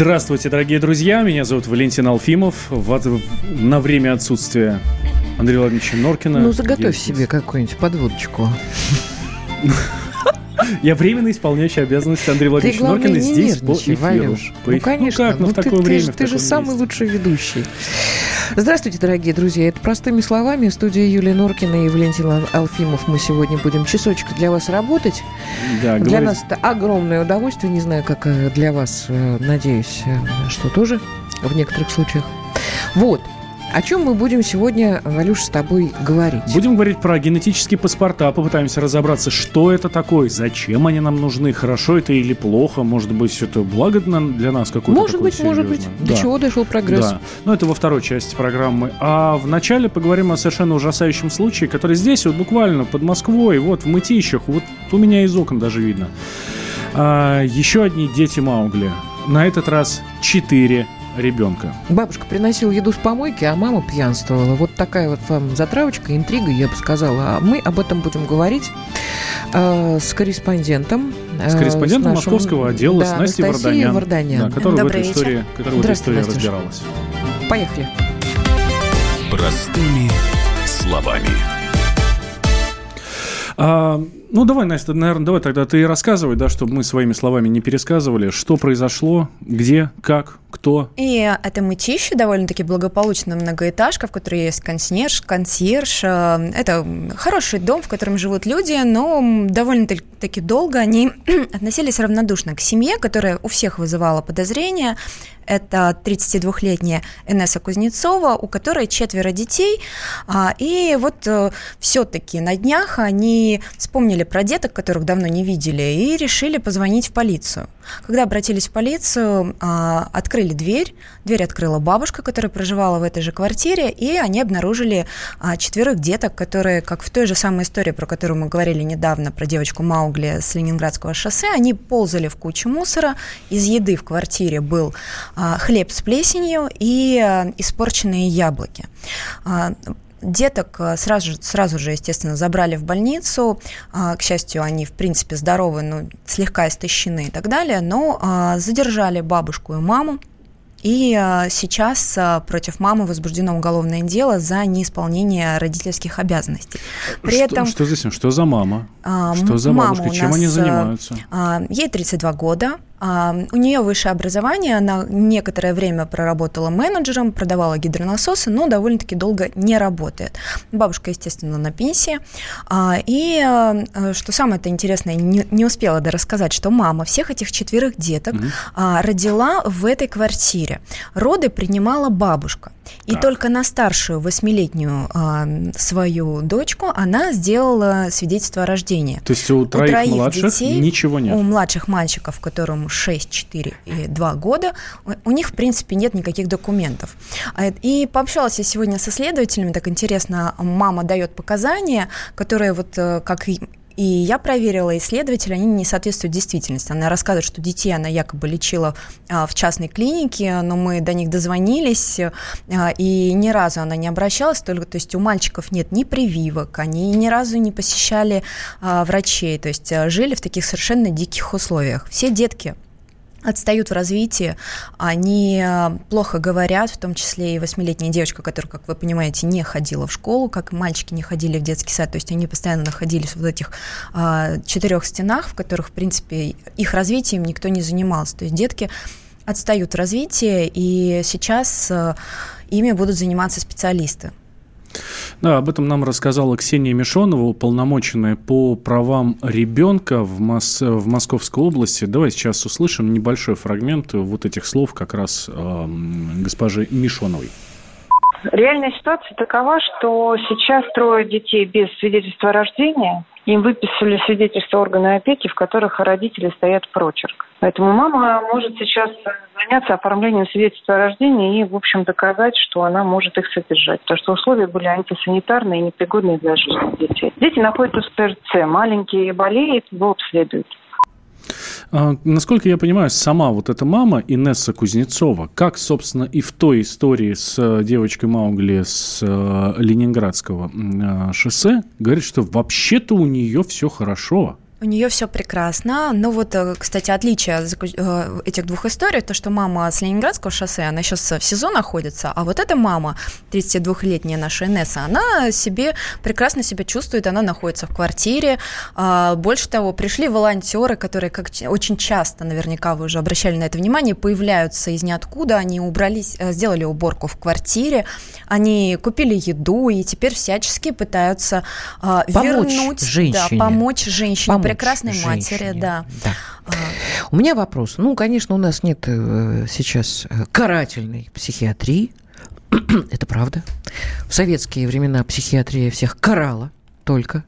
Здравствуйте, дорогие друзья. Меня зовут Валентин Алфимов. В, на время отсутствия Андрея Владимировича Норкина. Ну, заготовь себе какую-нибудь подводочку. Я временно исполняющий обязанности Андрея Владимировича Норкина здесь по эфиру. Валюш. Ну, конечно. Ну, как, ну, в такое время, ты, ты же самый лучший ведущий. Здравствуйте, дорогие друзья. Это простыми словами. Студия Юлия Норкина и Валентин Алфимов. Мы сегодня будем часочек для вас работать. Да, для говорит... нас это огромное удовольствие. Не знаю, как э, для вас. Э, надеюсь, э, что тоже в некоторых случаях. Вот. О чем мы будем сегодня, Валюш, с тобой говорить? Будем говорить про генетические паспорта, попытаемся разобраться, что это такое, зачем они нам нужны, хорошо это или плохо, может быть, это благо для нас какое-то Может быть, серьезное. может быть. Да. До чего дошел прогресс? Да. Но это во второй части программы. А в начале поговорим о совершенно ужасающем случае, который здесь, вот буквально под Москвой, вот в Мытищах, вот у меня из окон даже видно. А, еще одни дети Маугли. На этот раз четыре ребенка. Бабушка приносила еду с помойки, а мама пьянствовала. Вот такая вот вам затравочка, интрига, я бы сказала. А мы об этом будем говорить э, с корреспондентом. С корреспондентом с нашим, московского отдела, да, с Настей Варданян, Варданян. Да, которая Добрый в этой истории, которая в этой истории разбиралась. Поехали. Простыми словами. А, ну, давай, Настя, наверное, давай тогда ты рассказывай, да, чтобы мы своими словами не пересказывали, что произошло, где, как, кто. И это мытище, довольно-таки благополучная многоэтажка, в которой есть консьерж, консьерж. Э, это хороший дом, в котором живут люди, но довольно-таки долго они относились равнодушно к семье, которая у всех вызывала подозрения. Это 32-летняя Энесса Кузнецова, у которой четверо детей. А, и вот э, все-таки на днях они вспомнили про деток, которых давно не видели, и решили позвонить в полицию. Когда обратились в полицию, а, открыли дверь. Дверь открыла бабушка, которая проживала в этой же квартире, и они обнаружили а, четверых деток, которые, как в той же самой истории, про которую мы говорили недавно, про девочку Маугли с Ленинградского шоссе, они ползали в кучу мусора. Из еды в квартире был хлеб с плесенью и испорченные яблоки. Деток э, сразу, сразу же, естественно, забрали в больницу. А, к счастью, они, в принципе, здоровы, но слегка истощены и так далее. Но а, задержали бабушку и маму. И а, сейчас против мамы возбуждено уголовное дело за неисполнение родительских обязанностей. При что, этом, что здесь? Что за мама? Что за бабушка? Чем они занимаются? Ей 32 года. У нее высшее образование, она некоторое время проработала менеджером, продавала гидронасосы, но довольно-таки долго не работает. Бабушка, естественно, на пенсии. А, и э, что самое это интересное, не успела да рассказать, что мама всех этих четверых деток mm-hmm. родила в этой квартире. Роды принимала бабушка. И так. только на старшую восьмилетнюю свою дочку она сделала свидетельство о рождении. То есть у троих, у троих младших детей, ничего нет? У младших мальчиков, которым 6, 4 и 2 года, у них, в принципе, нет никаких документов. А и пообщалась я сегодня со следователями, так интересно, мама дает показания, которые вот э, как и я проверила исследователи, они не соответствуют действительности. Она рассказывает, что детей она якобы лечила а, в частной клинике, но мы до них дозвонились, а, и ни разу она не обращалась, только, то есть у мальчиков нет ни прививок, они ни разу не посещали а, врачей, то есть жили в таких совершенно диких условиях. Все детки отстают в развитии, они э, плохо говорят, в том числе и восьмилетняя девочка, которая, как вы понимаете, не ходила в школу, как мальчики не ходили в детский сад, то есть они постоянно находились в этих а, четырех стенах, в которых, в принципе, их развитием никто не занимался. То есть детки отстают в развитии, и сейчас а, ими будут заниматься специалисты. Да, об этом нам рассказала Ксения Мишонова, уполномоченная по правам ребенка в, Мос... в Московской области. Давай сейчас услышим небольшой фрагмент вот этих слов как раз э, госпожи Мишоновой. Реальная ситуация такова, что сейчас трое детей без свидетельства о рождении им выписали свидетельство органа опеки, в которых родители стоят прочерк. Поэтому мама может сейчас заняться оформлением свидетельства о рождении и, в общем, доказать, что она может их содержать. Потому что условия были антисанитарные и непригодные для жизни детей. Дети находятся в ТРЦ, маленькие болеют, его обследуют. А, насколько я понимаю, сама вот эта мама Инесса Кузнецова, как, собственно, и в той истории с э, девочкой Маугли с э, Ленинградского э, шоссе, говорит, что вообще-то у нее все хорошо. У нее все прекрасно. Но вот, э, кстати, отличие э, этих двух историй, то, что мама с Ленинградского шоссе, она сейчас в СИЗО находится, а вот эта мама, 32-летняя наша Инесса, она себе прекрасно себя чувствует, она находится в квартире. А, больше того, пришли волонтеры, которые как очень часто, наверняка вы уже обращали на это внимание, появляются из ниоткуда, они убрались, э, сделали уборку в квартире, они купили еду и теперь всячески пытаются помочь вернуть, женщине. Да, помочь женщине. Помочь прекрасной женщине. матери, да. да. А. У меня вопрос. Ну, конечно, у нас нет э, сейчас э, карательной психиатрии. Это правда. В советские времена психиатрия всех карала только.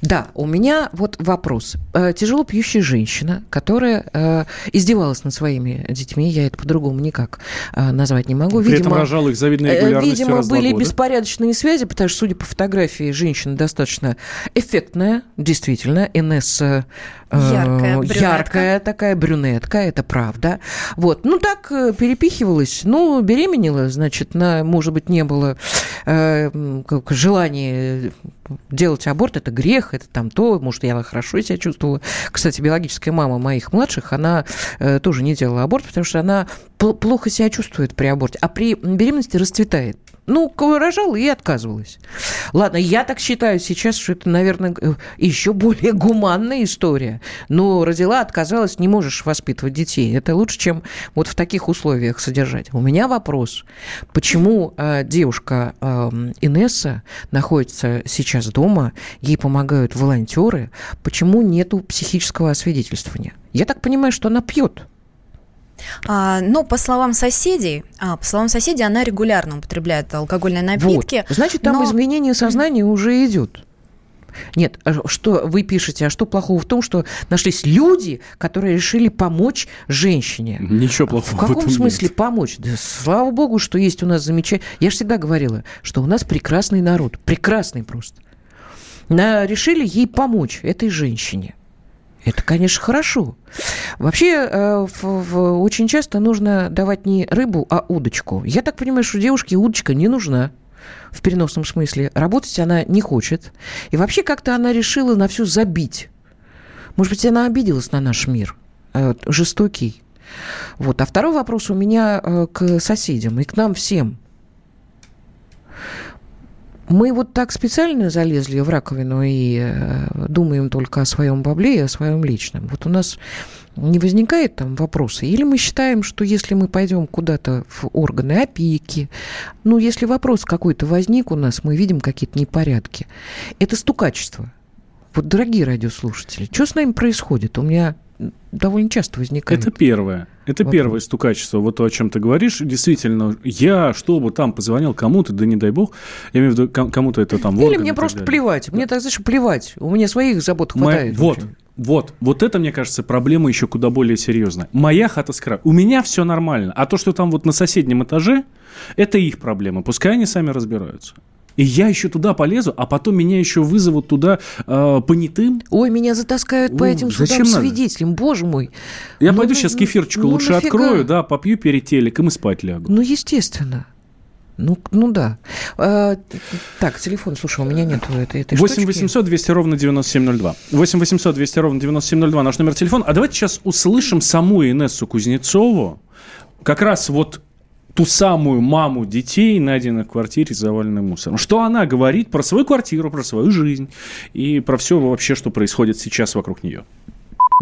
Да, у меня вот вопрос. Э, тяжело пьющая женщина, которая э, издевалась над своими детьми, я это по-другому никак э, назвать не могу. При видимо, этом рожала их завидной регулярностью Видимо, были года. беспорядочные связи, потому что, судя по фотографии, женщина достаточно эффектная, действительно. Инесса яркая, яркая такая брюнетка, это правда. Вот, ну так перепихивалась, ну беременела, значит, на, может быть, не было э, желания делать аборт, это грех, это там то, может, я хорошо себя чувствовала. Кстати, биологическая мама моих младших, она э, тоже не делала аборт, потому что она плохо себя чувствует при аборте, а при беременности расцветает. Ну, рожала и отказывалась. Ладно, я так считаю сейчас, что это, наверное, еще более гуманная история. Но родила, отказалась, не можешь воспитывать детей. Это лучше, чем вот в таких условиях содержать. У меня вопрос. Почему э, девушка э, Инесса находится сейчас дома, ей помогают волонтеры, почему нету психического освидетельствования? Я так понимаю, что она пьет. А, но по словам соседей, а, по словам соседей, она регулярно употребляет алкогольные напитки. Вот. Значит, там но... изменение сознания уже идет. Нет, а что вы пишете, а что плохого в том, что нашлись люди, которые решили помочь женщине? Ничего плохого. В каком в смысле нет. помочь? Да, слава богу, что есть у нас замечательный. Я же всегда говорила, что у нас прекрасный народ, прекрасный просто. На, решили ей помочь этой женщине. Это, конечно, хорошо. Вообще, э, очень часто нужно давать не рыбу, а удочку. Я так понимаю, что девушке удочка не нужна в переносном смысле. Работать она не хочет. И вообще как-то она решила на все забить. Может быть, она обиделась на наш мир. Э, жестокий. Вот. А второй вопрос у меня э, к соседям и к нам всем. Мы вот так специально залезли в раковину и э, думаем только о своем бабле и о своем личном. Вот у нас не возникает там вопроса? Или мы считаем, что если мы пойдем куда-то в органы опеки, ну, если вопрос какой-то возник у нас, мы видим какие-то непорядки. Это стукачество. Вот, дорогие радиослушатели, что с нами происходит? У меня довольно часто возникает. Это первое. Это вопрос. первое стукачество, вот то, о чем ты говоришь. Действительно, я, чтобы там позвонил кому-то, да не дай бог, я имею в виду, кому-то это там... Или мне просто далее. плевать. Мне так, знаешь, плевать. У меня своих забот хватает. Мы, вот, вот, вот это, мне кажется, проблема еще куда более серьезная. Моя хата с краю. У меня все нормально. А то, что там вот на соседнем этаже, это их проблема. Пускай они сами разбираются. И я еще туда полезу, а потом меня еще вызовут туда э, понятым. Ой, меня затаскают О, по этим судам свидетелем, боже мой. Я ну, пойду сейчас кефирчику ну, лучше нафига? открою, да, попью перед телеком и спать лягу. Ну, естественно. Ну, ну да. А, так, телефон, слушай, у меня нет этой, этой 8 800 200 ровно 9702. 8 800 200 ровно 9702 наш номер телефона. А давайте сейчас услышим саму Инессу Кузнецову. Как раз вот ту самую маму детей, найденных в квартире, заваленной мусором. Что она говорит про свою квартиру, про свою жизнь и про все вообще, что происходит сейчас вокруг нее.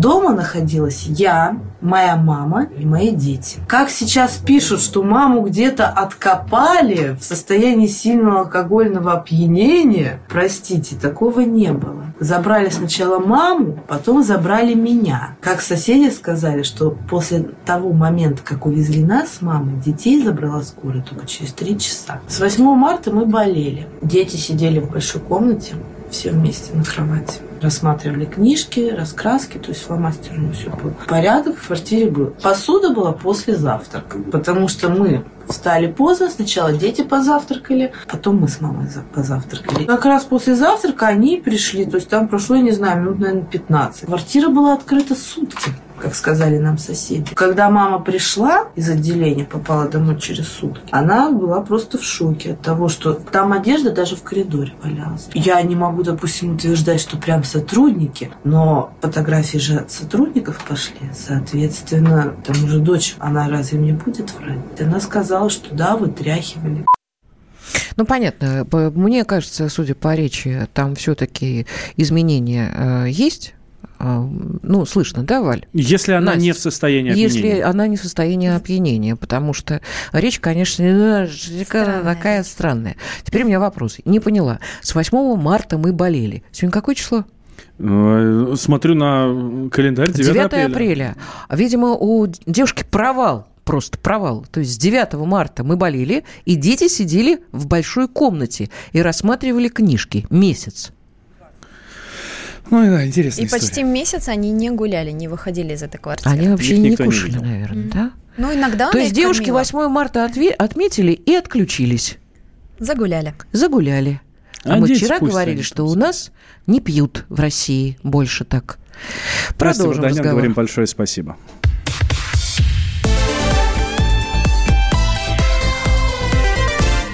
Дома находилась я, моя мама и мои дети. Как сейчас пишут, что маму где-то откопали в состоянии сильного алкогольного опьянения, простите, такого не было. Забрали сначала маму, потом забрали меня. Как соседи сказали, что после того момента, как увезли нас с мамой, детей забрала скорая только через три часа. С 8 марта мы болели. Дети сидели в большой комнате, все вместе на кровати. Рассматривали книжки, раскраски, то есть фломастером все было. Порядок в квартире был. Посуда была после завтрака, потому что мы встали поздно. Сначала дети позавтракали, потом мы с мамой позавтракали. Как раз после завтрака они пришли, то есть там прошло, я не знаю, минут, наверное, 15. Квартира была открыта сутки как сказали нам соседи. Когда мама пришла из отделения, попала домой через сутки, она была просто в шоке от того, что там одежда даже в коридоре валялась. Я не могу, допустим, утверждать, что прям сотрудники, но фотографии же от сотрудников пошли. Соответственно, там уже дочь, она разве мне будет врать? Она сказала, что да, вытряхивали. Ну, понятно. Мне кажется, судя по речи, там все-таки изменения э, есть а, ну, слышно, да, Валь? Если она Настя, не в состоянии опьянения. Если она не в состоянии опьянения, потому что речь, конечно, странная. такая странная. Теперь у меня вопрос. Не поняла. С 8 марта мы болели. Сегодня какое число? Э, смотрю на календарь 9, 9 апреля. апреля. Видимо, у девушки провал просто провал. То есть с 9 марта мы болели, и дети сидели в большой комнате и рассматривали книжки месяц. Ну да, интересная И история. почти месяц они не гуляли, не выходили из этой квартиры. Они вообще не кушали, не наверное, mm-hmm. да? Ну, иногда То есть девушки кормила. 8 марта отве- отметили и отключились. Загуляли. Загуляли. А, а мы вчера говорили, что у нас не пьют в России больше так. Продолжим Настя разговор. говорим большое спасибо.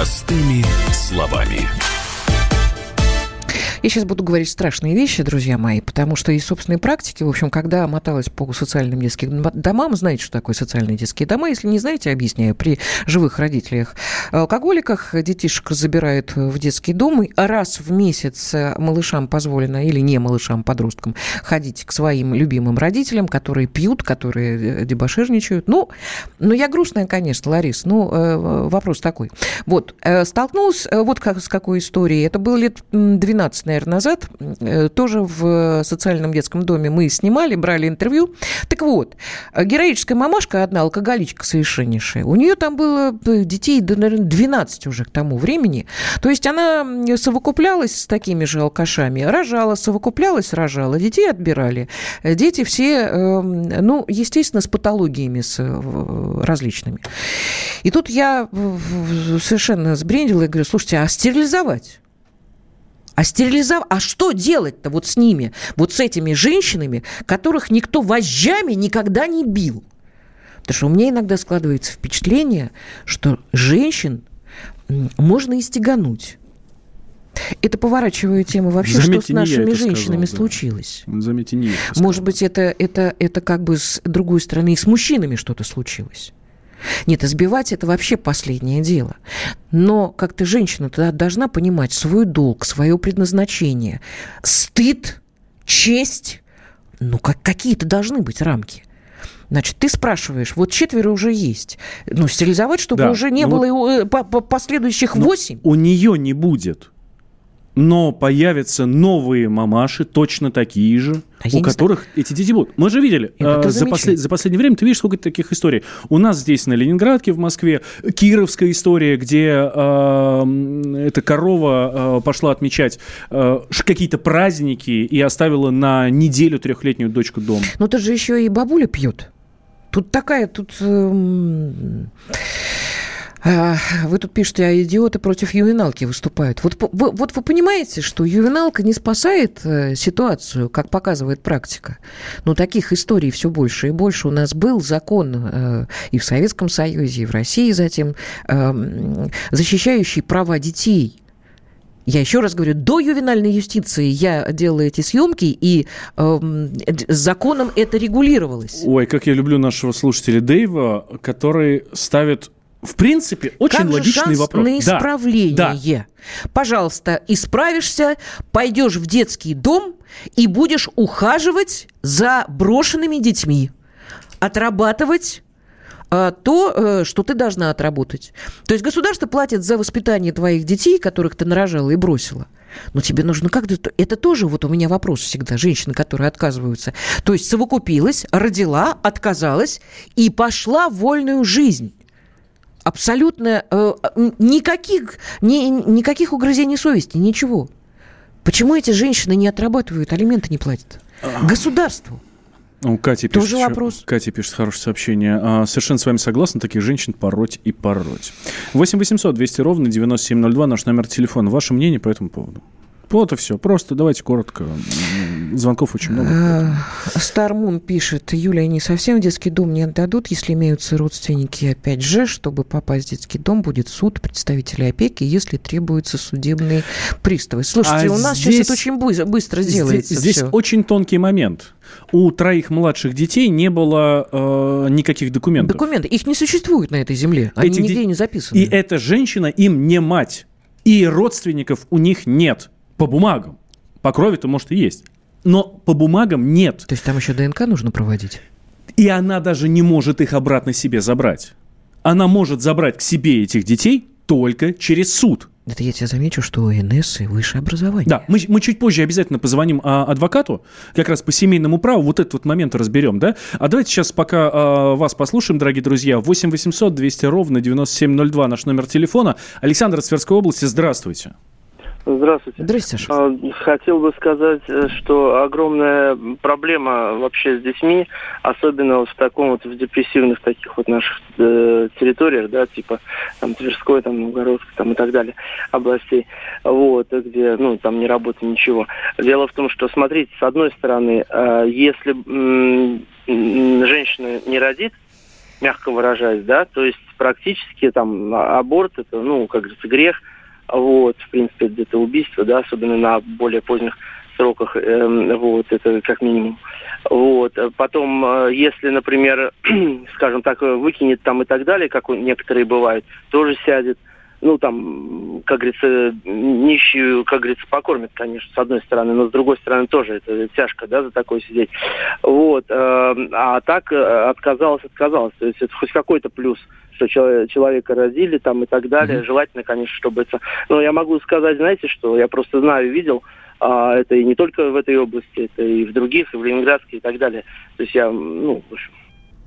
Простыми словами. Я сейчас буду говорить страшные вещи, друзья мои, потому что из собственной практики, в общем, когда моталась по социальным детским домам, знаете, что такое социальные детские дома? Если не знаете, объясняю. При живых родителях алкоголиках детишек забирают в детский дом, и раз в месяц малышам позволено, или не малышам, подросткам, ходить к своим любимым родителям, которые пьют, которые э, дебоширничают. Ну, ну я грустная, конечно, Ларис, ну, э, вопрос такой. Вот, э, столкнулась вот как, с какой историей. Это было лет 12 наверное, назад, э, тоже в социальном детском доме мы снимали, брали интервью. Так вот, героическая мамашка одна, алкоголичка совершеннейшая, у нее там было э, детей, наверное, 12 уже к тому времени. То есть она совокуплялась с такими же алкашами, рожала, совокуплялась, рожала, детей отбирали. Дети все, эм, ну, естественно, с патологиями с э, различными. И тут я совершенно сбрендила и говорю, слушайте, а стерилизовать? А стерилизовать, а что делать-то вот с ними, вот с этими женщинами, которых никто вожжами никогда не бил? Потому что у меня иногда складывается впечатление, что женщин можно и стегануть. Это поворачиваю тему вообще, Заметьте, что с нашими женщинами сказал, случилось. Да. Заметьте, не Может быть, это, это, это как бы с другой стороны и с мужчинами что-то случилось. Нет, избивать это вообще последнее дело. Но как-то женщина тогда должна понимать свой долг, свое предназначение. Стыд, честь, ну как, какие-то должны быть рамки. Значит, ты спрашиваешь, вот четверо уже есть. Ну, стерилизовать, чтобы да, уже не ну было вот, по последующих восемь. У нее не будет но появятся новые мамаши, точно такие же, а у которых знаю. эти дети будут. Мы же видели, э, за, послед, за последнее время ты видишь сколько таких историй. У нас здесь на Ленинградке, в Москве, кировская история, где э, эта корова э, пошла отмечать э, какие-то праздники и оставила на неделю трехлетнюю дочку дома. Но тут же еще и бабуля пьет. Тут такая, тут... Э, вы тут пишете, а идиоты против ювеналки выступают. Вот вот вы понимаете, что ювеналка не спасает э, ситуацию, как показывает практика. Но таких историй все больше и больше. У нас был закон э, и в Советском Союзе, и в России затем, эм, защищающий права детей. Я еще раз говорю, до ювенальной юстиции я делала эти съемки, и э, законом это регулировалось. Ой, как я люблю нашего слушателя Дэйва, который ставит в принципе, очень как логичный шанс вопрос. на исправление. Да. да. Пожалуйста, исправишься, пойдешь в детский дом и будешь ухаживать за брошенными детьми, отрабатывать а, то, э, что ты должна отработать. То есть государство платит за воспитание твоих детей, которых ты нарожала и бросила. Но тебе нужно как-то... Это тоже вот у меня вопрос всегда. Женщины, которые отказываются. То есть совокупилась, родила, отказалась и пошла в вольную жизнь. Абсолютно э, никаких, ни, никаких угрызений совести, ничего. Почему эти женщины не отрабатывают, алименты не платят? Государству. Ну, Катя пишет, Тоже вопрос. Катя пишет хорошее сообщение. А, совершенно с вами согласна, таких женщин пороть и пороть. 8 800 200 ровно 9702 наш номер телефона. Ваше мнение по этому поводу? Вот и все. Просто давайте коротко. Звонков очень много. Стармун а, пишет, Юля, они совсем в детский дом не отдадут, если имеются родственники. Опять же, чтобы попасть в детский дом, будет суд представителей опеки, если требуются судебные приставы. Слушайте, а у нас здесь, сейчас это очень быстро делается. Здесь, здесь очень тонкий момент. У троих младших детей не было э, никаких документов. Документы. Их не существует на этой земле. Они Эти нигде не записаны. И эта женщина им не мать. И родственников у них нет. По бумагам. По крови-то, может, и есть. Но по бумагам нет. То есть там еще ДНК нужно проводить? И она даже не может их обратно себе забрать. Она может забрать к себе этих детей только через суд. Это я тебе замечу, что у НС и высшее образование. Да, мы, мы чуть позже обязательно позвоним а, адвокату, как раз по семейному праву, вот этот вот момент разберем, да? А давайте сейчас пока а, вас послушаем, дорогие друзья. 8 800 200 ровно 9702 наш номер телефона. Александр Тверской области, здравствуйте. Здравствуйте. Здравствуйте, Саша. А, хотел бы сказать, э, что огромная проблема вообще с детьми, особенно вот в таком вот в депрессивных таких вот наших э, территориях, да, типа там Тверской, там Новгородской, там и так далее, областей, вот, где, ну, там не работает ничего. Дело в том, что, смотрите, с одной стороны, э, если женщина не родит, мягко выражаясь, да, то есть практически там аборт это, ну, как говорится, грех – вот, в принципе, где-то убийство, да, особенно на более поздних сроках, э, вот, это как минимум. Вот. Потом, э, если, например, скажем так, выкинет там и так далее, как некоторые бывают, тоже сядет. Ну, там, как говорится, нищую, как говорится, покормят, конечно, с одной стороны, но с другой стороны тоже это тяжко, да, за такое сидеть. Вот. Э, а так э, отказалась, отказалась. То есть это хоть какой-то плюс что человека родили там и так далее. Mm-hmm. Желательно, конечно, чтобы это... Но я могу сказать, знаете, что я просто знаю, видел, а это и не только в этой области, это и в других, и в Ленинградской и так далее. То есть я, ну, в общем,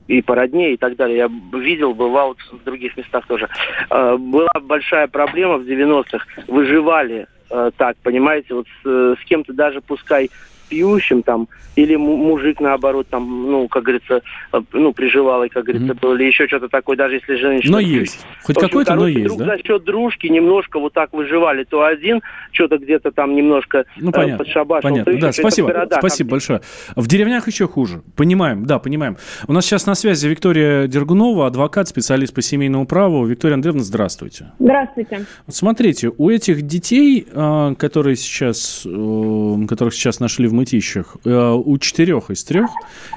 и по родне и так далее. Я видел, бывал в других местах тоже. А, была большая проблема в 90-х. Выживали а, так, понимаете, вот с, с кем-то даже пускай пьющим там, или мужик, наоборот, там, ну, как говорится, э, ну, приживалый, как говорится, mm-hmm. был, или еще что-то такое, даже если женщина... Но есть. Хоть какой-то, но есть, друг да? За счет дружки немножко вот так выживали. То один что-то где-то там немножко ну, э, понятно, подшабашил. Понятно, да, спасибо, городах, спасибо большое. В деревнях еще хуже. Понимаем, да, понимаем. У нас сейчас на связи Виктория Дергунова, адвокат, специалист по семейному праву. Виктория Андреевна, здравствуйте. Здравствуйте. Вот смотрите, у этих детей, э, которые сейчас, которых сейчас нашли в мытищах, у четырех из трех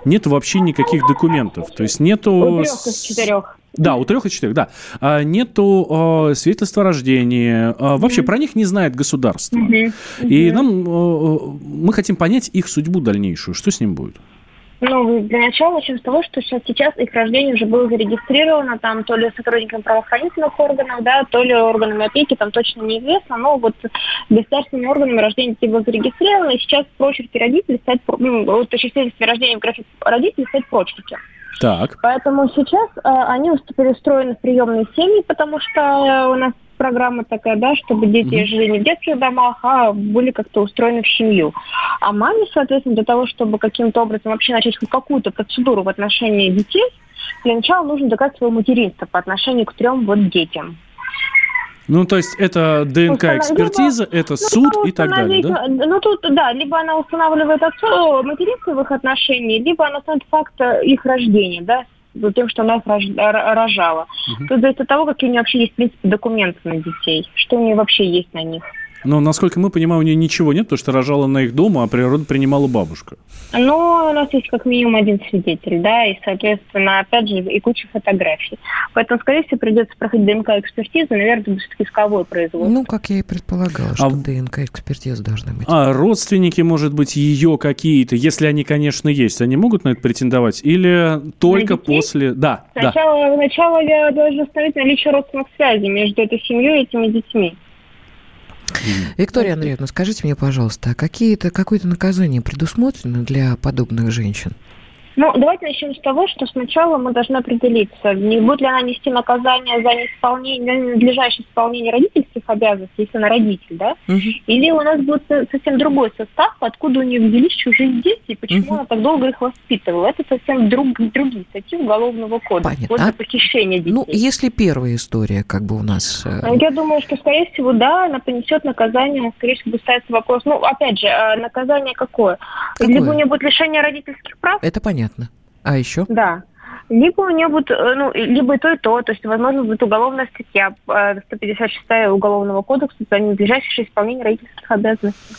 нет вообще никаких документов. То есть нету... У трех из четырех. Да, у трех и четырех, да. А, нету э, свидетельства о рождении. А, вообще mm-hmm. про них не знает государство. Mm-hmm. Mm-hmm. И нам э, мы хотим понять их судьбу дальнейшую. Что с ним будет? Ну, для начала начнем с того, что сейчас, сейчас их рождение уже было зарегистрировано там то ли сотрудниками правоохранительных органов, да, то ли органами опеки, там точно неизвестно, но вот государственными органами рождение детей было зарегистрировано, и сейчас в прочерке родителей стоят, ну, вот свидетельстве рождения в график родителей стоят прочерки. Так. Поэтому сейчас э, они устроены в приемные семьи, потому что э, у нас программа такая, да, чтобы дети mm-hmm. жили не в детских домах, а были как-то устроены в семью. А маме, соответственно, для того, чтобы каким-то образом вообще начать хоть какую-то процедуру в отношении детей, для начала нужно доказать свое материнство по отношению к трем вот детям. Ну, то есть это ДНК-экспертиза, либо, это ну, суд и так далее, да? Ну, тут, да, либо она устанавливает отцу материнство в их отношении, либо она устанавливает факт их рождения, да, тем, что она их рожала. Угу. Тут зависит от того, какие у нее вообще есть, в принципе, документы на детей, что у нее вообще есть на них. Но, насколько мы понимаем, у нее ничего нет, потому что рожала на их дома, а природу принимала бабушка. Ну, у нас есть как минимум один свидетель, да, и, соответственно, опять же, и куча фотографий. Поэтому, скорее всего, придется проходить ДНК-экспертизу, наверное, все-таки исковое производство. Ну, как я и предполагала, что а... ДНК-экспертиза должна быть. А родственники, может быть, ее какие-то, если они, конечно, есть, они могут на это претендовать? Или только после... Да, сначала, да. Сначала я должна установить наличие родственных связей между этой семьей и этими детьми. Виктория Андреевна, скажите мне, пожалуйста, а какие-то, какое-то наказание предусмотрено для подобных женщин? Ну, давайте начнем с того, что сначала мы должны определиться, не будет ли она нести наказание за неисполнение, ненадлежащее исполнение родительских обязанностей, если она родитель, да? Угу. Или у нас будет совсем другой состав, откуда у нее взялись чужие дети, и почему угу. она так долго их воспитывала. Это совсем друг, другие статьи Уголовного кодекса. Понятно. Вот а, похищение детей. Ну, если первая история, как бы у нас... Э, ну, я думаю, что, скорее всего, да, она понесет наказание, скорее всего, будет ставиться вопрос. Ну, опять же, а наказание какое? какое? Либо у нее будет лишение родительских прав. Это понятно понятно. А еще? Да. Либо у нее будет, э, ну, либо и то, и то. То есть, возможно, будет уголовная статья 156 э, Уголовного кодекса за ненадлежащее исполнение родительских обязанностей.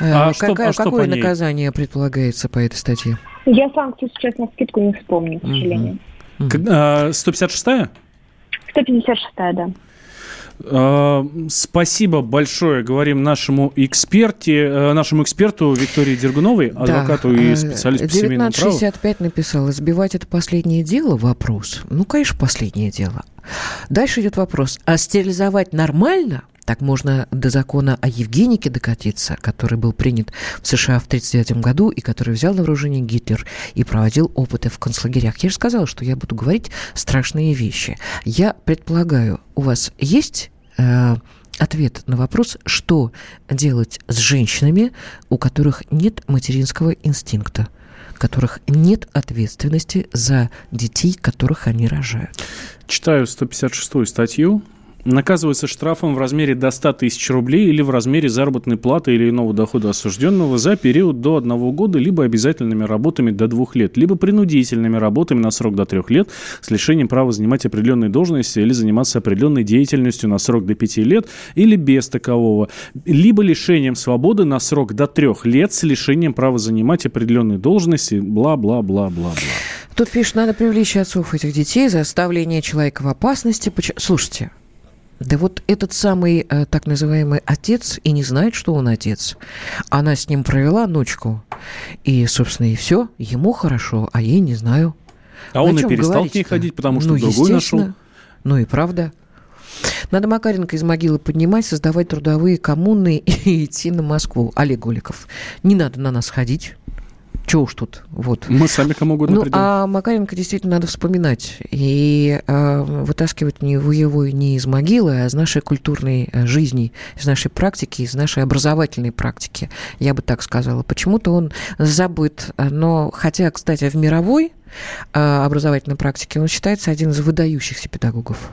А, а какая, что, какое наказание предполагается по этой статье? Я санкцию сейчас на скидку не вспомню, к сожалению. Mm-hmm. 156-я? 156-я, да. А, спасибо большое, говорим нашему эксперте, э, нашему эксперту Виктории Дергуновой, адвокату да. и специалисту по семейному праву. 1965 написал, избивать это последнее дело? Вопрос. Ну, конечно, последнее дело. Дальше идет вопрос, а стерилизовать нормально? Так можно до закона о Евгенике докатиться, который был принят в США в 1939 году и который взял на вооружение Гитлер и проводил опыты в концлагерях. Я же сказала, что я буду говорить страшные вещи. Я предполагаю, у вас есть э, ответ на вопрос, что делать с женщинами, у которых нет материнского инстинкта? которых нет ответственности за детей, которых они рожают. Читаю 156-ю статью наказывается штрафом в размере до 100 тысяч рублей или в размере заработной платы или иного дохода осужденного за период до одного года, либо обязательными работами до двух лет, либо принудительными работами на срок до трех лет с лишением права занимать определенные должности или заниматься определенной деятельностью на срок до пяти лет или без такового, либо лишением свободы на срок до трех лет с лишением права занимать определенные должности, бла-бла-бла-бла-бла. Тут пишут, надо привлечь отцов этих детей за оставление человека в опасности. Слушайте, да вот этот самый э, так называемый отец и не знает, что он отец. Она с ним провела ночку. И, собственно, и все. Ему хорошо, а ей не знаю. А он и перестал к ней ходить, потому что ну, другой нашел. Ну и правда. Надо Макаренко из могилы поднимать, создавать трудовые коммуны и идти на Москву. Олег Голиков. Не надо на нас ходить. Чего уж тут, вот. Мы сами кому угодно Ну, придем. а Макаренко действительно надо вспоминать и э, вытаскивать не его не из могилы, а из нашей культурной э, жизни, из нашей практики, из нашей образовательной практики, я бы так сказала. Почему-то он забыт, но хотя, кстати, в мировой э, образовательной практике он считается один из выдающихся педагогов.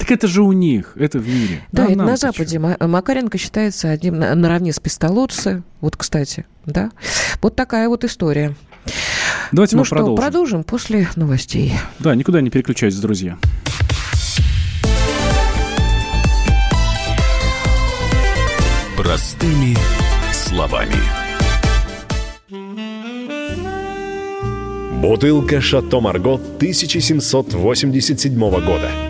Так это же у них, это в мире. Да, а это на Западе. Что? Макаренко считается одним наравне с Пестолоцци. Вот, кстати, да. Вот такая вот история. Давайте ну мы что, продолжим. продолжим после новостей. Да, никуда не переключайтесь, друзья. Простыми словами. Бутылка «Шато Марго» 1787 года –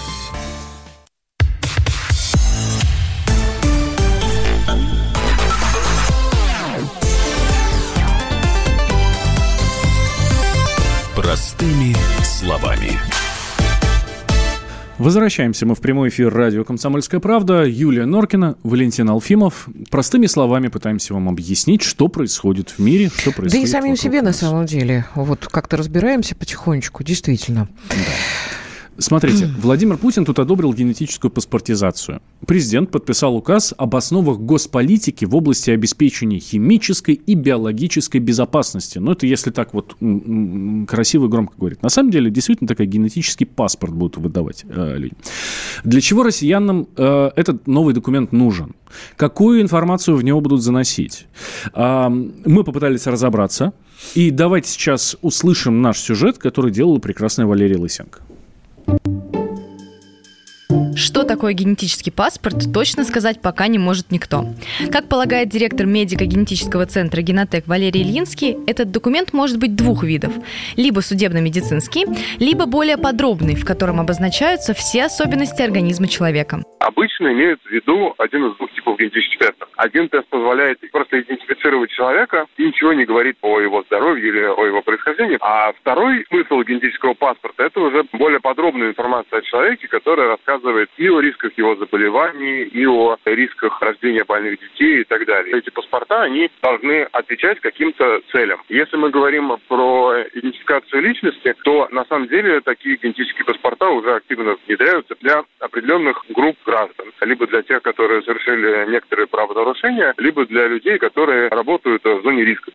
Возвращаемся мы в прямой эфир радио «Комсомольская правда». Юлия Норкина, Валентин Алфимов. Простыми словами пытаемся вам объяснить, что происходит в мире, что происходит Да и самим себе нас. на самом деле. Вот как-то разбираемся потихонечку, действительно. Да. Смотрите, Владимир Путин тут одобрил генетическую паспортизацию. Президент подписал указ об основах госполитики в области обеспечения химической и биологической безопасности. Ну, это если так вот красиво и громко говорить. На самом деле, действительно, такой генетический паспорт будут выдавать э, людям. Для чего россиянам э, этот новый документ нужен? Какую информацию в него будут заносить? Э, мы попытались разобраться. И давайте сейчас услышим наш сюжет, который делала прекрасная Валерия Лысенко. you Что такое генетический паспорт, точно сказать пока не может никто. Как полагает директор медико-генетического центра «Генотек» Валерий Ильинский, этот документ может быть двух видов. Либо судебно-медицинский, либо более подробный, в котором обозначаются все особенности организма человека. Обычно имеют в виду один из двух типов генетических тестов. Один тест позволяет просто идентифицировать человека и ничего не говорит о его здоровье или о его происхождении. А второй смысл генетического паспорта – это уже более подробная информация о человеке, которая рассказывает и о рисках его заболеваний, и о рисках рождения больных детей и так далее. Эти паспорта, они должны отвечать каким-то целям. Если мы говорим про идентификацию личности, то на самом деле такие генетические паспорта уже активно внедряются для определенных групп граждан. Либо для тех, которые совершили некоторые правонарушения, либо для людей, которые работают в зоне риска.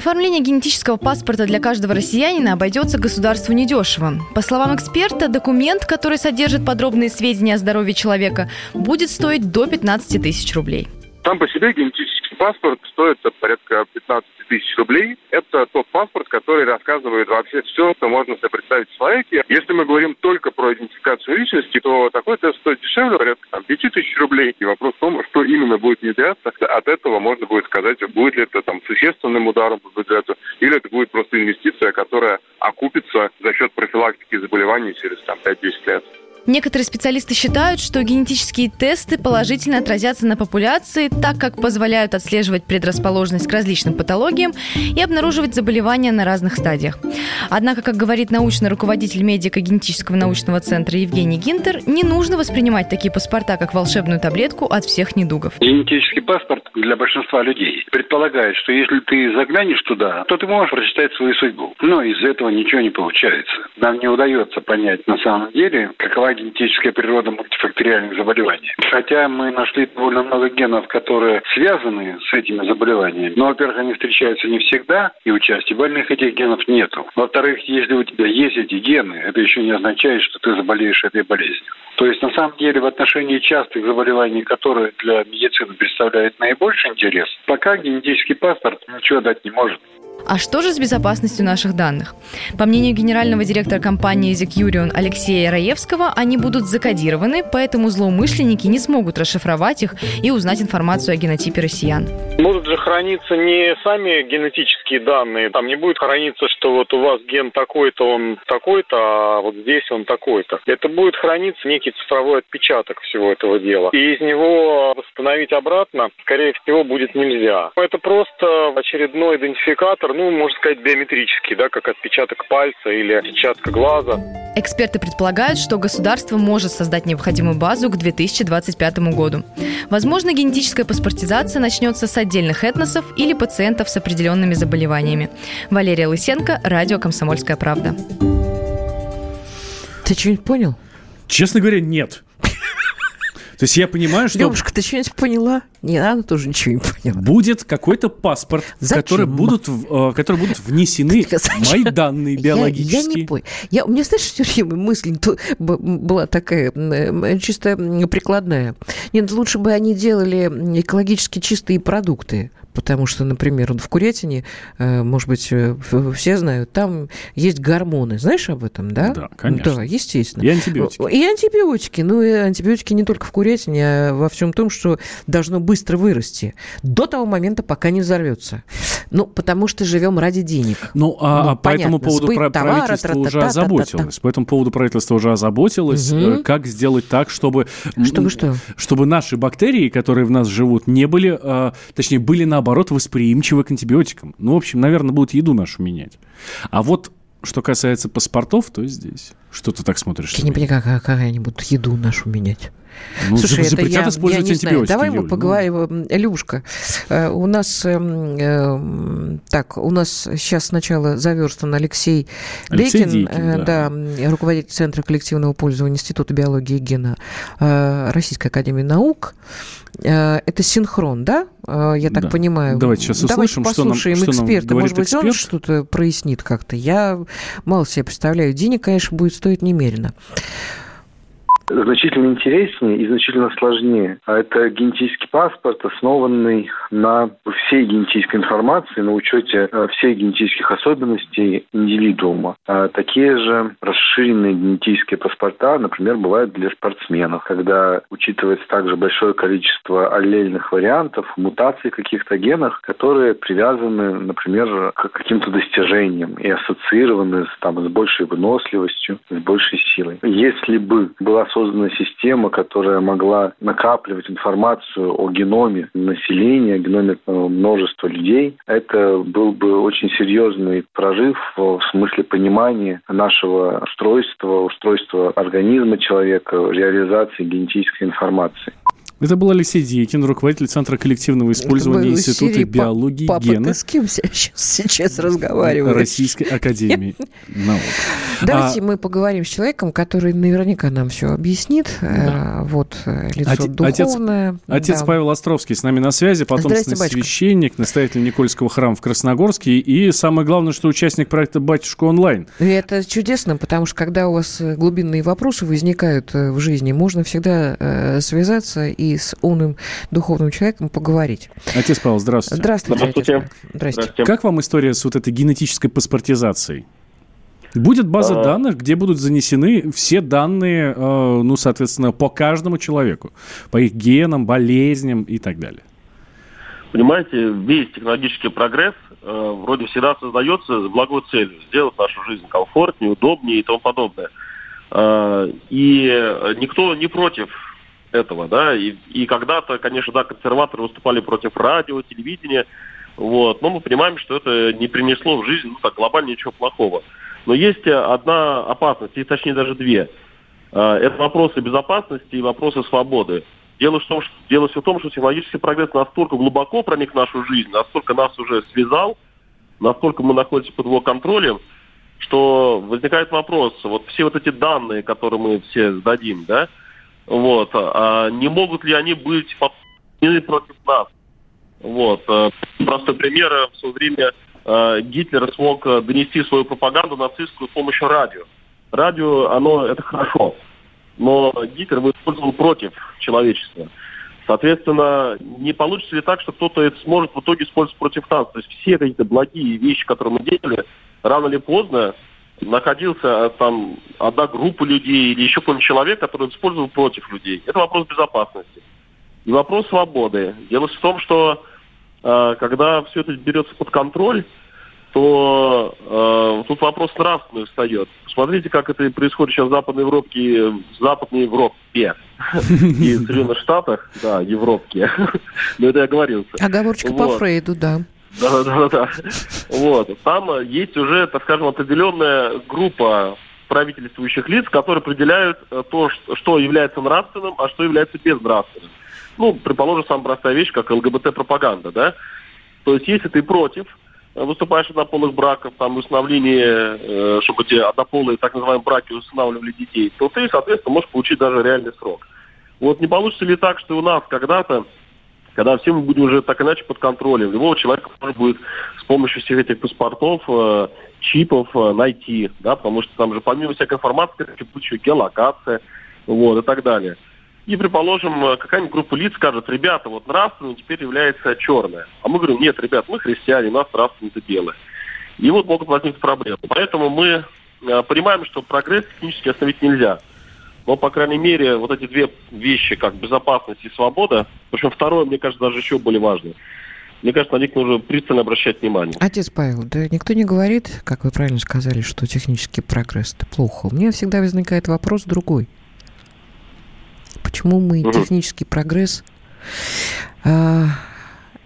Оформление генетического паспорта для каждого россиянина обойдется государству недешево. По словам эксперта, документ, который содержит подробные сведения о здоровье человека, будет стоить до 15 тысяч рублей. Сам по себе генетический паспорт стоит порядка 15 тысяч рублей. Это тот паспорт, который рассказывает вообще все, что можно себе представить в человеке. Если мы говорим только про идентификацию личности, то такой тест стоит дешевле, порядка там, 5 тысяч рублей. И вопрос в том, что именно будет внедряться. От этого можно будет сказать, будет ли это там существенным ударом по бюджету, или это будет просто инвестиция, которая окупится за счет профилактики заболеваний через там, 5-10 лет. Некоторые специалисты считают, что генетические тесты положительно отразятся на популяции, так как позволяют отслеживать предрасположенность к различным патологиям и обнаруживать заболевания на разных стадиях. Однако, как говорит научный руководитель медико-генетического научного центра Евгений Гинтер, не нужно воспринимать такие паспорта как волшебную таблетку от всех недугов. Генетический паспорт для большинства людей предполагает, что если ты заглянешь туда, то ты можешь прочитать свою судьбу. Но из этого ничего не получается. Нам не удается понять на самом деле, какова генетическая природа мультифакториальных заболеваний. Хотя мы нашли довольно много генов, которые связаны с этими заболеваниями. Но, во-первых, они встречаются не всегда, и у части больных этих генов нету. Во-вторых, если у тебя есть эти гены, это еще не означает, что ты заболеешь этой болезнью. То есть, на самом деле, в отношении частых заболеваний, которые для медицины представляют наибольший интерес, пока генетический паспорт ничего дать не может. А что же с безопасностью наших данных? По мнению генерального директора компании Zecurion Алексея Раевского, они будут закодированы, поэтому злоумышленники не смогут расшифровать их и узнать информацию о генотипе россиян. Будут же храниться не сами генетические данные, там не будет храниться, что вот у вас ген такой-то, он такой-то, а вот здесь он такой-то. Это будет храниться некий цифровой отпечаток всего этого дела. И из него восстановить обратно, скорее всего, будет нельзя. Это просто очередной идентификатор маркер, ну, можно сказать, биометрический, да, как отпечаток пальца или отпечатка глаза. Эксперты предполагают, что государство может создать необходимую базу к 2025 году. Возможно, генетическая паспортизация начнется с отдельных этносов или пациентов с определенными заболеваниями. Валерия Лысенко, радио «Комсомольская правда». Ты что-нибудь понял? Честно говоря, нет. То есть я понимаю, что... Девушка, ты что-нибудь поняла? Не, она тоже ничего не поняла. Будет какой-то паспорт, который будут, в который будут внесены мои данные биологические. Я, я не понял. Я, у меня, знаешь, все время мысль то, была такая, чисто прикладная. Нет, лучше бы они делали экологически чистые продукты потому что, например, в курятине, э, может быть, э, все знают, там есть гормоны. Знаешь об этом, да? Да, конечно. Да, естественно. И антибиотики. И антибиотики. Ну, и антибиотики не только в курятине, а во всем том, что должно быстро вырасти. До того момента, пока не взорвется. Ну, потому что живем ради денег. Ну, а ну, по понятно, этому поводу товара, правительство уже озаботилось. По этому поводу правительство уже озаботилось, угу. как сделать так, чтобы... Чтобы что? Чтобы наши бактерии, которые в нас живут, не были, точнее, были на наоборот, восприимчивы к антибиотикам. Ну, в общем, наверное, будут еду нашу менять. А вот что касается паспортов, то здесь. Что ты так смотришь? Я не понимаю, как, как они будут еду нашу менять. Ну, Слушай, это я, я не знаю. Давай Юль, мы поговорим. Ну... Илюшка, э, у нас, э, так, у нас сейчас сначала заверстан Алексей, Алексей Дейкин, Дейкин э, да. да, руководитель Центра коллективного пользования Института биологии и гена э, Российской Академии Наук. Это синхрон, да? Я так да. понимаю. Давайте сейчас услышим, Давайте послушаем что нам, что эксперта. Нам Может быть, эксперт? он что-то прояснит как-то. Я мало себе представляю. Денег, конечно, будет стоить немерено значительно интереснее и значительно сложнее. А это генетический паспорт, основанный на всей генетической информации, на учете э, всех генетических особенностей индивидуума. А такие же расширенные генетические паспорта, например, бывают для спортсменов, когда учитывается также большое количество аллельных вариантов, мутаций каких-то генов, которые привязаны, например, к каким-то достижениям и ассоциированы с, там, с большей выносливостью, с большей силой. Если бы была создана создана система, которая могла накапливать информацию о геноме населения, геноме э, множества людей. Это был бы очень серьезный прорыв в смысле понимания нашего устройства, устройства организма человека, реализации генетической информации. Это был Алексей Дикин, руководитель Центра коллективного использования Института биологии папа, гена. ты с кем сейчас, сейчас разговариваешь? Российской Академии наук. Давайте а, мы поговорим с человеком, который наверняка нам все объяснит. Да. Вот, э, лицо Оте, духовное. Отец, отец да. Павел Островский с нами на связи, потомственный священник, настоятель Никольского храма в Красногорске и, самое главное, что участник проекта «Батюшка онлайн». И это чудесно, потому что когда у вас глубинные вопросы возникают э, в жизни, можно всегда э, связаться и с умным духовным человеком поговорить. Отец Павел, здравствуйте. Здравствуйте. Здравствуйте. Отец. Здравствуйте. Как вам история с вот этой генетической паспортизацией? Будет база а... данных, где будут занесены все данные, э, ну, соответственно, по каждому человеку, по их генам, болезням и так далее. Понимаете, весь технологический прогресс э, вроде всегда создается с благой целью сделать нашу жизнь комфортнее, удобнее и тому подобное. Э, и никто не против этого, да, и, и когда-то, конечно, да, консерваторы выступали против радио, телевидения, вот, но мы понимаем, что это не принесло в жизнь, ну, так, глобально ничего плохого. Но есть одна опасность, и точнее даже две. А, это вопросы безопасности и вопросы свободы. Дело в, том, что, дело все в том, что технологический прогресс настолько глубоко проник в нашу жизнь, настолько нас уже связал, настолько мы находимся под его контролем, что возникает вопрос, вот все вот эти данные, которые мы все сдадим, да, вот. А не могут ли они быть подняты против нас? Вот. Э, простой пример. В свое время э, Гитлер смог донести свою пропаганду нацистскую с помощью радио. Радио, оно, это хорошо. Но Гитлер использовал против человечества. Соответственно, не получится ли так, что кто-то это сможет в итоге использовать против нас? То есть все какие-то благие вещи, которые мы делали, рано или поздно находился э, там одна группа людей или еще какой-нибудь человек, который использовал против людей. Это вопрос безопасности. И вопрос свободы. Дело в том, что э, когда все это берется под контроль, то э, тут вопрос нравственный встает. Посмотрите, как это происходит сейчас в Западной Европе, в Западной Европе и в Соединенных Штатах, да, Европке. Но это я оговорился. Оговорочка по Фрейду, да. Да, да, да. Вот. Там есть уже, так скажем, определенная группа правительствующих лиц, которые определяют э, то, что является нравственным, а что является безнравственным. Ну, предположим, самая простая вещь, как ЛГБТ-пропаганда, да? То есть, если ты против, э, выступаешь однополых браков, там, установление, э, чтобы эти однополые, так называемые браки устанавливали детей, то ты, соответственно, можешь получить даже реальный срок. Вот не получится ли так, что у нас когда-то когда все мы будем уже так иначе под контролем. Любого человека можно будет с помощью всех этих паспортов, э, чипов э, найти, да, потому что там же помимо всякой информации, будет еще геолокация, вот, и так далее. И, предположим, э, какая-нибудь группа лиц скажет, ребята, вот нравственным теперь является черное. А мы говорим, нет, ребят, мы христиане, у нас нравственное это белое. И вот могут возникнуть проблемы. Поэтому мы э, понимаем, что прогресс технически остановить нельзя. Но, по крайней мере, вот эти две вещи, как безопасность и свобода, причем второе, мне кажется, даже еще более важно. Мне кажется, на них нужно пристально обращать внимание. Отец Павел, да никто не говорит, как вы правильно сказали, что технический прогресс – это плохо. У меня всегда возникает вопрос другой. Почему мы угу. технический прогресс а,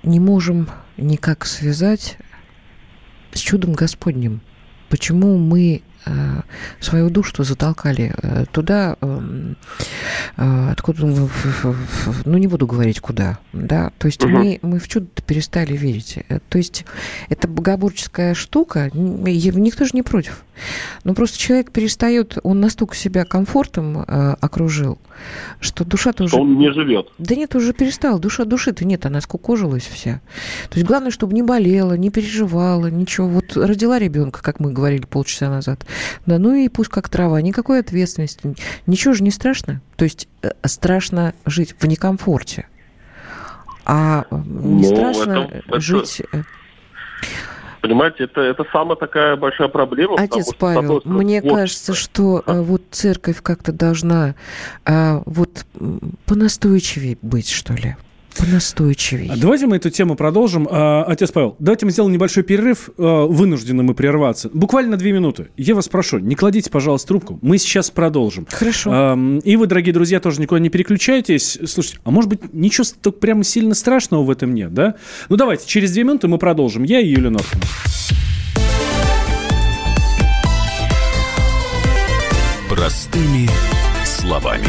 не можем никак связать с чудом Господним? Почему мы свою душу затолкали туда, откуда, ну, не буду говорить куда, да, то есть угу. мы, мы в чудо перестали верить. То есть это богоборческая штука, никто же не против. Но просто человек перестает, он настолько себя комфортом э, окружил, что душа-то уже... Он не живет. Да нет, уже перестал. Душа души-то нет, она скукожилась вся. То есть главное, чтобы не болела, не переживала, ничего. Вот родила ребенка, как мы говорили полчаса назад. Да ну и пусть как трава, никакой ответственности. Ничего же не страшно. То есть э, страшно жить в некомфорте. А не ну, страшно это, жить... Это Понимаете, это, это самая такая большая проблема. Отец Павел, мне вот, кажется, что а, вот церковь как-то должна а, вот понастойчивее быть, что ли понастойчивее. А давайте мы эту тему продолжим. А, отец Павел, давайте мы сделаем небольшой перерыв. А, вынуждены мы прерваться. Буквально две минуты. Я вас прошу, не кладите, пожалуйста, трубку. Мы сейчас продолжим. Хорошо. И вы, дорогие друзья, тоже никуда не переключайтесь. Слушайте, а может быть, ничего так прямо сильно страшного в этом нет, да? Ну, давайте, через две минуты мы продолжим. Я и Юлия Норкина. Простыми словами.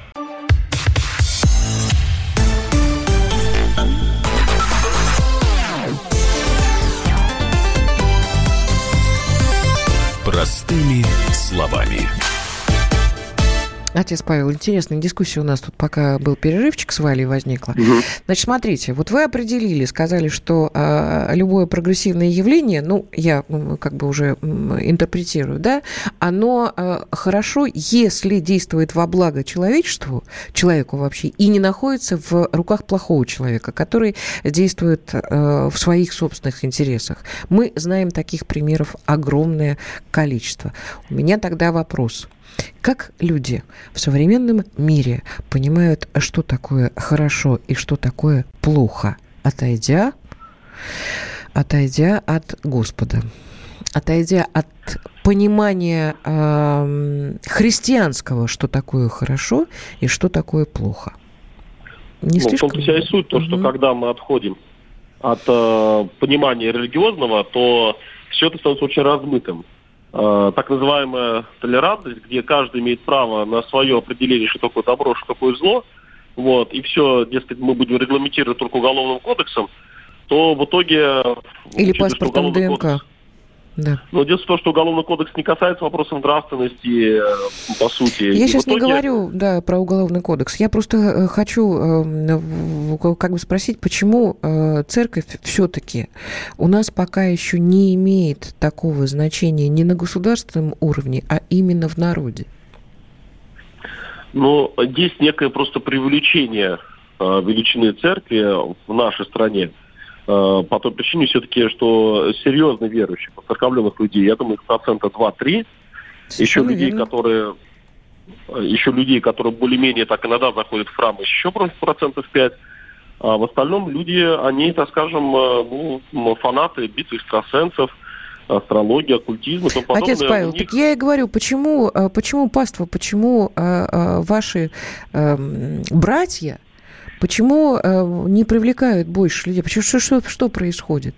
Простыми словами. Отец Павел, интересная дискуссия у нас тут, пока был перерывчик с Валей возникла. Угу. Значит, смотрите, вот вы определили, сказали, что э, любое прогрессивное явление, ну, я как бы уже интерпретирую, да, оно э, хорошо, если действует во благо человечеству, человеку вообще, и не находится в руках плохого человека, который действует э, в своих собственных интересах. Мы знаем таких примеров огромное количество. У меня тогда вопрос – как люди в современном мире понимают, что такое хорошо и что такое плохо, отойдя, отойдя от Господа, отойдя от понимания э, христианского, что такое хорошо и что такое плохо. Не ну, слишком... В том-то вся и суть, то, угу. что когда мы отходим от э, понимания религиозного, то все это становится очень размытым. Э, так называемая толерантность, где каждый имеет право на свое определение, что такое добро, что такое зло, вот, и все, дескать, мы будем регламентировать только уголовным кодексом, то в итоге... Или паспортом ДНК. Кодекс, да. Но дело в том, что уголовный кодекс не касается вопросов нравственности, э, по сути. Я сейчас итоге... не говорю да, про уголовный кодекс. Я просто э, хочу э, как бы спросить, почему церковь все-таки у нас пока еще не имеет такого значения не на государственном уровне, а именно в народе? Ну, есть некое просто привлечение величины церкви в нашей стране. Э, по той причине все-таки, что серьезно верующих, церковленных людей, я думаю, их процента 2-3. Еще людей, которые еще людей, которые более-менее так иногда заходят в храм, еще процентов 5. А в остальном люди, они, так скажем, э, ну, фанаты битвы экстрасенсов, астрология, оккультизм и тому подобное. Отец Павел, них... так я и говорю, почему, э, почему паства, почему ваши э, братья Почему э, не привлекают больше людей? Почему, что, что, что происходит?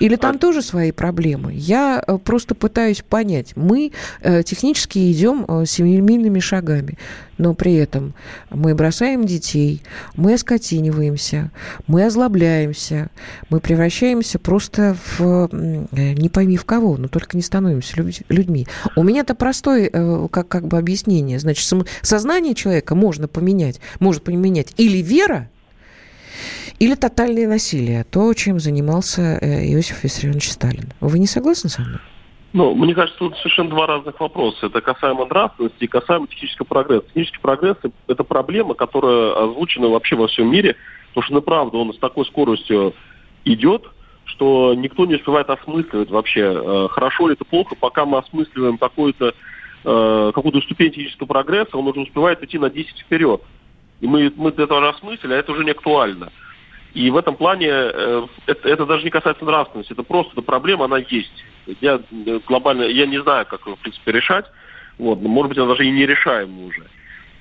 Или там а... тоже свои проблемы? Я э, просто пытаюсь понять. Мы э, технически идем э, семимильными шагами, но при этом мы бросаем детей, мы оскотиниваемся, мы озлобляемся, мы превращаемся просто в не пойми в кого, но только не становимся людьми. У меня это простое как, как бы объяснение. Значит, сознание человека можно поменять, может поменять или вера, или тотальное насилие, то, чем занимался э, Иосиф Виссарионович Сталин. Вы не согласны со мной? Ну, мне кажется, тут совершенно два разных вопроса. Это касаемо нравственности и касаемо технического прогресса. Технический прогресс – это проблема, которая озвучена вообще во всем мире, потому что, на правду, он с такой скоростью идет, что никто не успевает осмысливать вообще, э, хорошо ли это плохо, пока мы осмысливаем какую-то э, какую-то ступень технического прогресса, он уже успевает идти на 10 вперед. И мы, мы это уже осмыслили, а это уже не актуально. И в этом плане э, это, это даже не касается нравственности, это просто эта проблема, она есть. Я э, глобально, я не знаю, как ее, в принципе, решать. Вот, может быть, она даже и не решаема уже.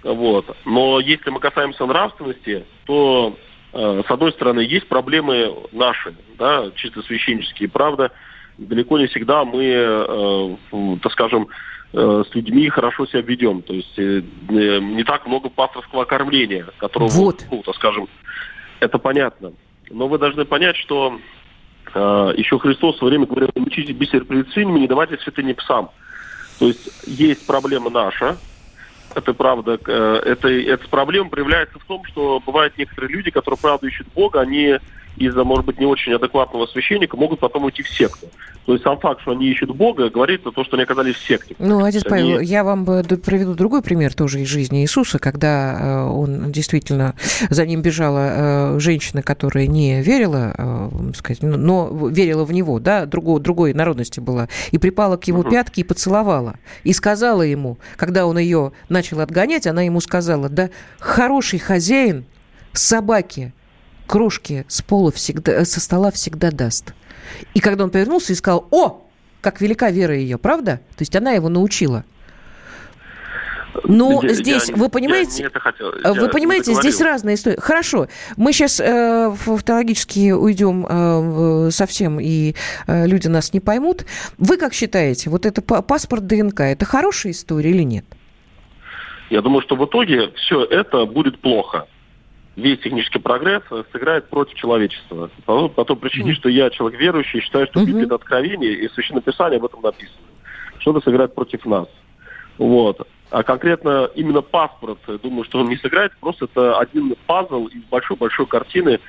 Вот. Но если мы касаемся нравственности, то э, с одной стороны есть проблемы наши, да, чисто священнические. Правда, далеко не всегда мы, э, так скажем, с людьми хорошо себя ведем. То есть э, не так много пасторского кормления, которого, вот. ну, так скажем, это понятно. Но вы должны понять, что э, еще Христос в свое время говорил, учите бисер перед свиньями, не давайте святыни псам. То есть есть проблема наша, это правда, э, это, эта проблема проявляется в том, что бывают некоторые люди, которые правда ищут Бога, они из-за, может быть, не очень адекватного священника могут потом уйти в секту. То есть сам факт, что они ищут Бога, говорит о том, что они оказались в секте. Ну, отец они... Павел, я вам приведу другой пример тоже из жизни Иисуса, когда э, он действительно, за ним бежала э, женщина, которая не верила, э, сказать, но верила в него, да, другой, другой народности была, и припала к его угу. пятке и поцеловала. И сказала ему, когда он ее начал отгонять, она ему сказала, да, хороший хозяин собаки крошки с пола всегда, э, со стола всегда даст. И когда он повернулся и сказал, о, как велика вера ее, правда? То есть она его научила. Ну, здесь, я, вы понимаете, я хотел, вы понимаете, здесь разные истории. Хорошо, мы сейчас э, фактологически уйдем э, совсем, и э, люди нас не поймут. Вы как считаете, вот это паспорт ДНК, это хорошая история или нет? Я думаю, что в итоге все это будет плохо весь технический прогресс сыграет против человечества. По, по той причине, mm-hmm. что я человек верующий, считаю, что mm-hmm. Библия это откровение, и Священное Писание об этом написано. Что это сыграет против нас. Вот. А конкретно именно паспорт, думаю, что он не сыграет, просто это один пазл из большой-большой картины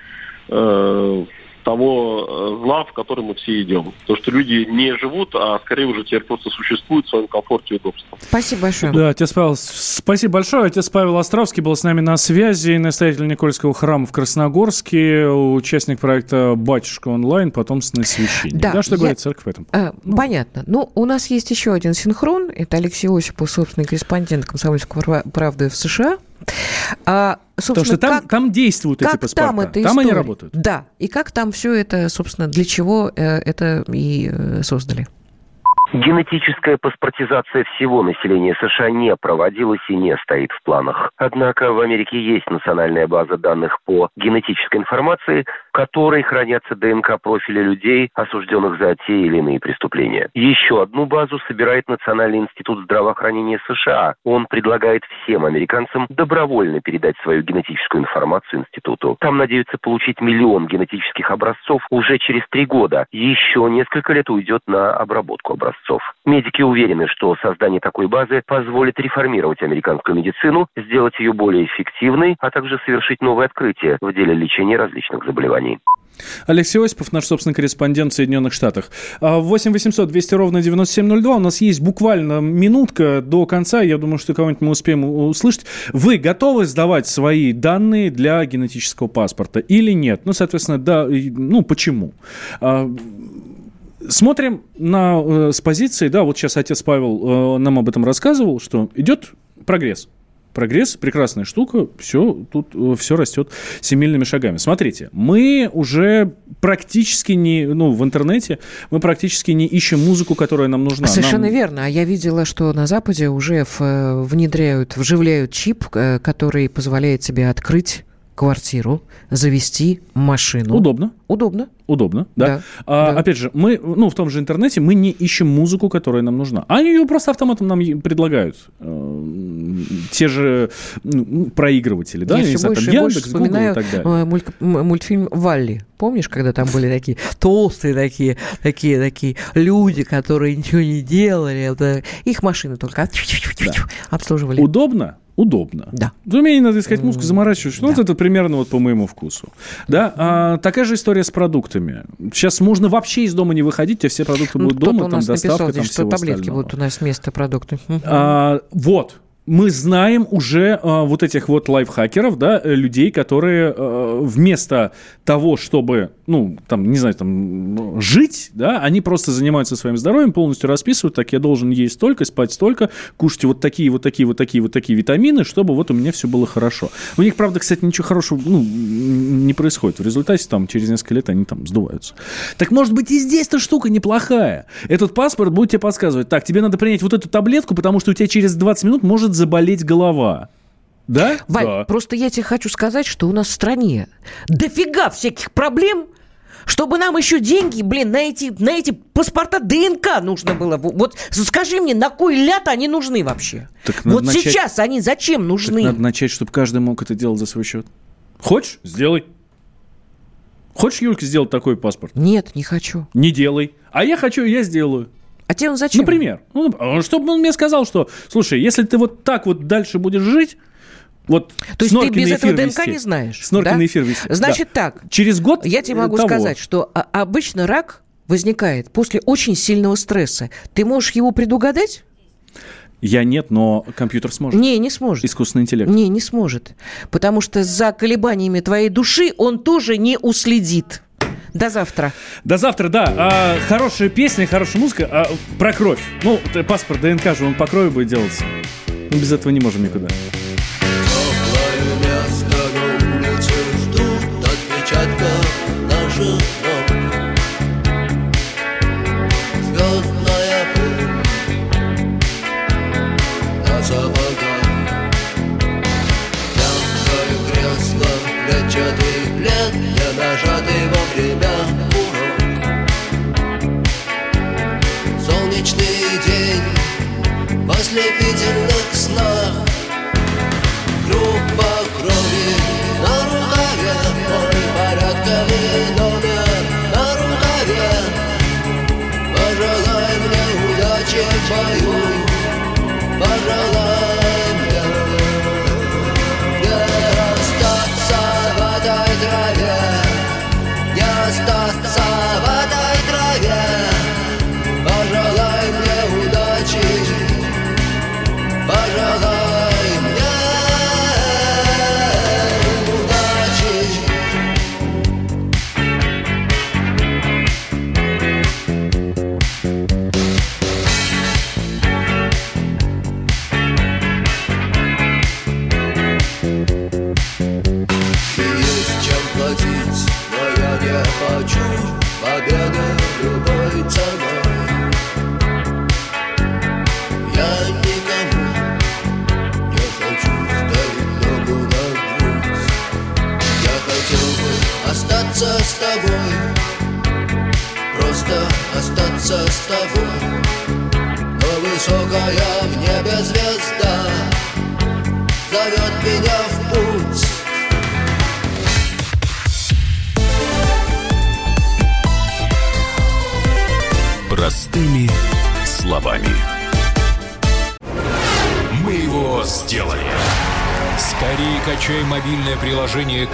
э, того э, зла, в который мы все идем. То, что люди не живут, а скорее уже теперь просто существуют в своем комфорте и удобстве. Спасибо большое. Да, отец Павел, спасибо большое. Отец Павел Островский был с нами на связи, настоятель Никольского храма в Красногорске, участник проекта «Батюшка онлайн», потомственный священник. Да, да что я... говорит церковь в этом? А, ну. Понятно. Ну, у нас есть еще один синхрон. Это Алексей Осипов, собственный корреспондент «Комсомольской правды» в США. А, Потому что там, как, там действуют как эти паспорта, там, это там они работают. Да, и как там все это, собственно, для чего э, это и э, создали? Генетическая паспортизация всего населения США не проводилась и не стоит в планах. Однако в Америке есть национальная база данных по генетической информации, которой хранятся ДНК-профили людей, осужденных за те или иные преступления. Еще одну базу собирает Национальный институт здравоохранения США. Он предлагает всем американцам добровольно передать свою генетическую информацию институту. Там надеются получить миллион генетических образцов уже через три года. Еще несколько лет уйдет на обработку образцов. Медики уверены, что создание такой базы позволит реформировать американскую медицину, сделать ее более эффективной, а также совершить новые открытия в деле лечения различных заболеваний. Алексей Осипов, наш собственный корреспондент в Соединенных Штатах. 8 800 200 ровно 9702. У нас есть буквально минутка до конца. Я думаю, что кого-нибудь мы успеем услышать. Вы готовы сдавать свои данные для генетического паспорта или нет? Ну, соответственно, да, ну, почему? А, Смотрим на, э, с позиции, да, вот сейчас отец Павел э, нам об этом рассказывал, что идет прогресс. Прогресс, прекрасная штука, все, тут э, все растет семейными шагами. Смотрите, мы уже практически не, ну, в интернете, мы практически не ищем музыку, которая нам нужна. Совершенно нам... верно. А я видела, что на Западе уже в, э, внедряют, вживляют чип, э, который позволяет тебе открыть квартиру, завести машину. Удобно. Удобно. Удобно, да. да, а, да. Опять же, мы, ну, в том же интернете мы не ищем музыку, которая нам нужна. Они ее просто автоматом нам предлагают. Те же ну, проигрыватели, да? Я все знаю, больше, там, Яндекс, больше вспоминаю Google и так далее. Э, мульт, мультфильм «Валли». Помнишь, когда там были такие толстые такие, такие, такие люди, которые ничего не делали? Это, их машины только да. обслуживали. Удобно? удобно. Да. Ну, мне не надо искать музыку, заморачиваешься. Ну, да. вот это примерно вот по моему вкусу. Да, а, такая же история с продуктами. Сейчас можно вообще из дома не выходить, тебе все продукты ну, будут дома, там доставка, написал, там что таблетки остального. будут у нас вместо продуктов. А, вот, мы знаем уже э, вот этих вот лайфхакеров, да, э, людей, которые э, вместо того, чтобы, ну, там, не знаю, там, жить, да, они просто занимаются своим здоровьем, полностью расписывают, так, я должен есть столько, спать столько, кушать вот такие, вот такие, вот такие, вот такие витамины, чтобы вот у меня все было хорошо. У них, правда, кстати, ничего хорошего, ну, не происходит. В результате, там, через несколько лет они там сдуваются. Так, может быть, и здесь-то штука неплохая. Этот паспорт будет тебе подсказывать, так, тебе надо принять вот эту таблетку, потому что у тебя через 20 минут может заболеть голова. Да? Валь, да. просто я тебе хочу сказать, что у нас в стране дофига всяких проблем, чтобы нам еще деньги, блин, на эти, на эти паспорта ДНК нужно было. Вот скажи мне, на кой ляд они нужны вообще? Так вот начать... сейчас они зачем нужны? Так надо начать, чтобы каждый мог это делать за свой счет. Хочешь? Сделай. Хочешь, Юлька, сделать такой паспорт? Нет, не хочу. Не делай. А я хочу, я сделаю. А тебе он зачем? Например. Ну, чтобы он мне сказал, что, слушай, если ты вот так вот дальше будешь жить, вот То есть ты без этого ДНК вести. не знаешь? Сноркин да? эфир вести. Значит да. так. Через год Я тебе могу того. сказать, что обычно рак возникает после очень сильного стресса. Ты можешь его предугадать? Я нет, но компьютер сможет. Не, не сможет. Искусственный интеллект. Не, не сможет. Потому что за колебаниями твоей души он тоже не уследит. До завтра. До завтра, да. А, хорошая песня, хорошая музыка. А, про кровь. Ну, паспорт ДНК же, он по крови будет делаться. Мы без этого не можем никуда.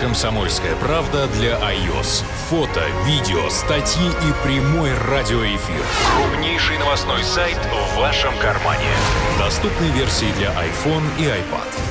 «Комсомольская правда» для iOS. Фото, видео, статьи и прямой радиоэфир. Крупнейший новостной сайт в вашем кармане. Доступны версии для iPhone и iPad.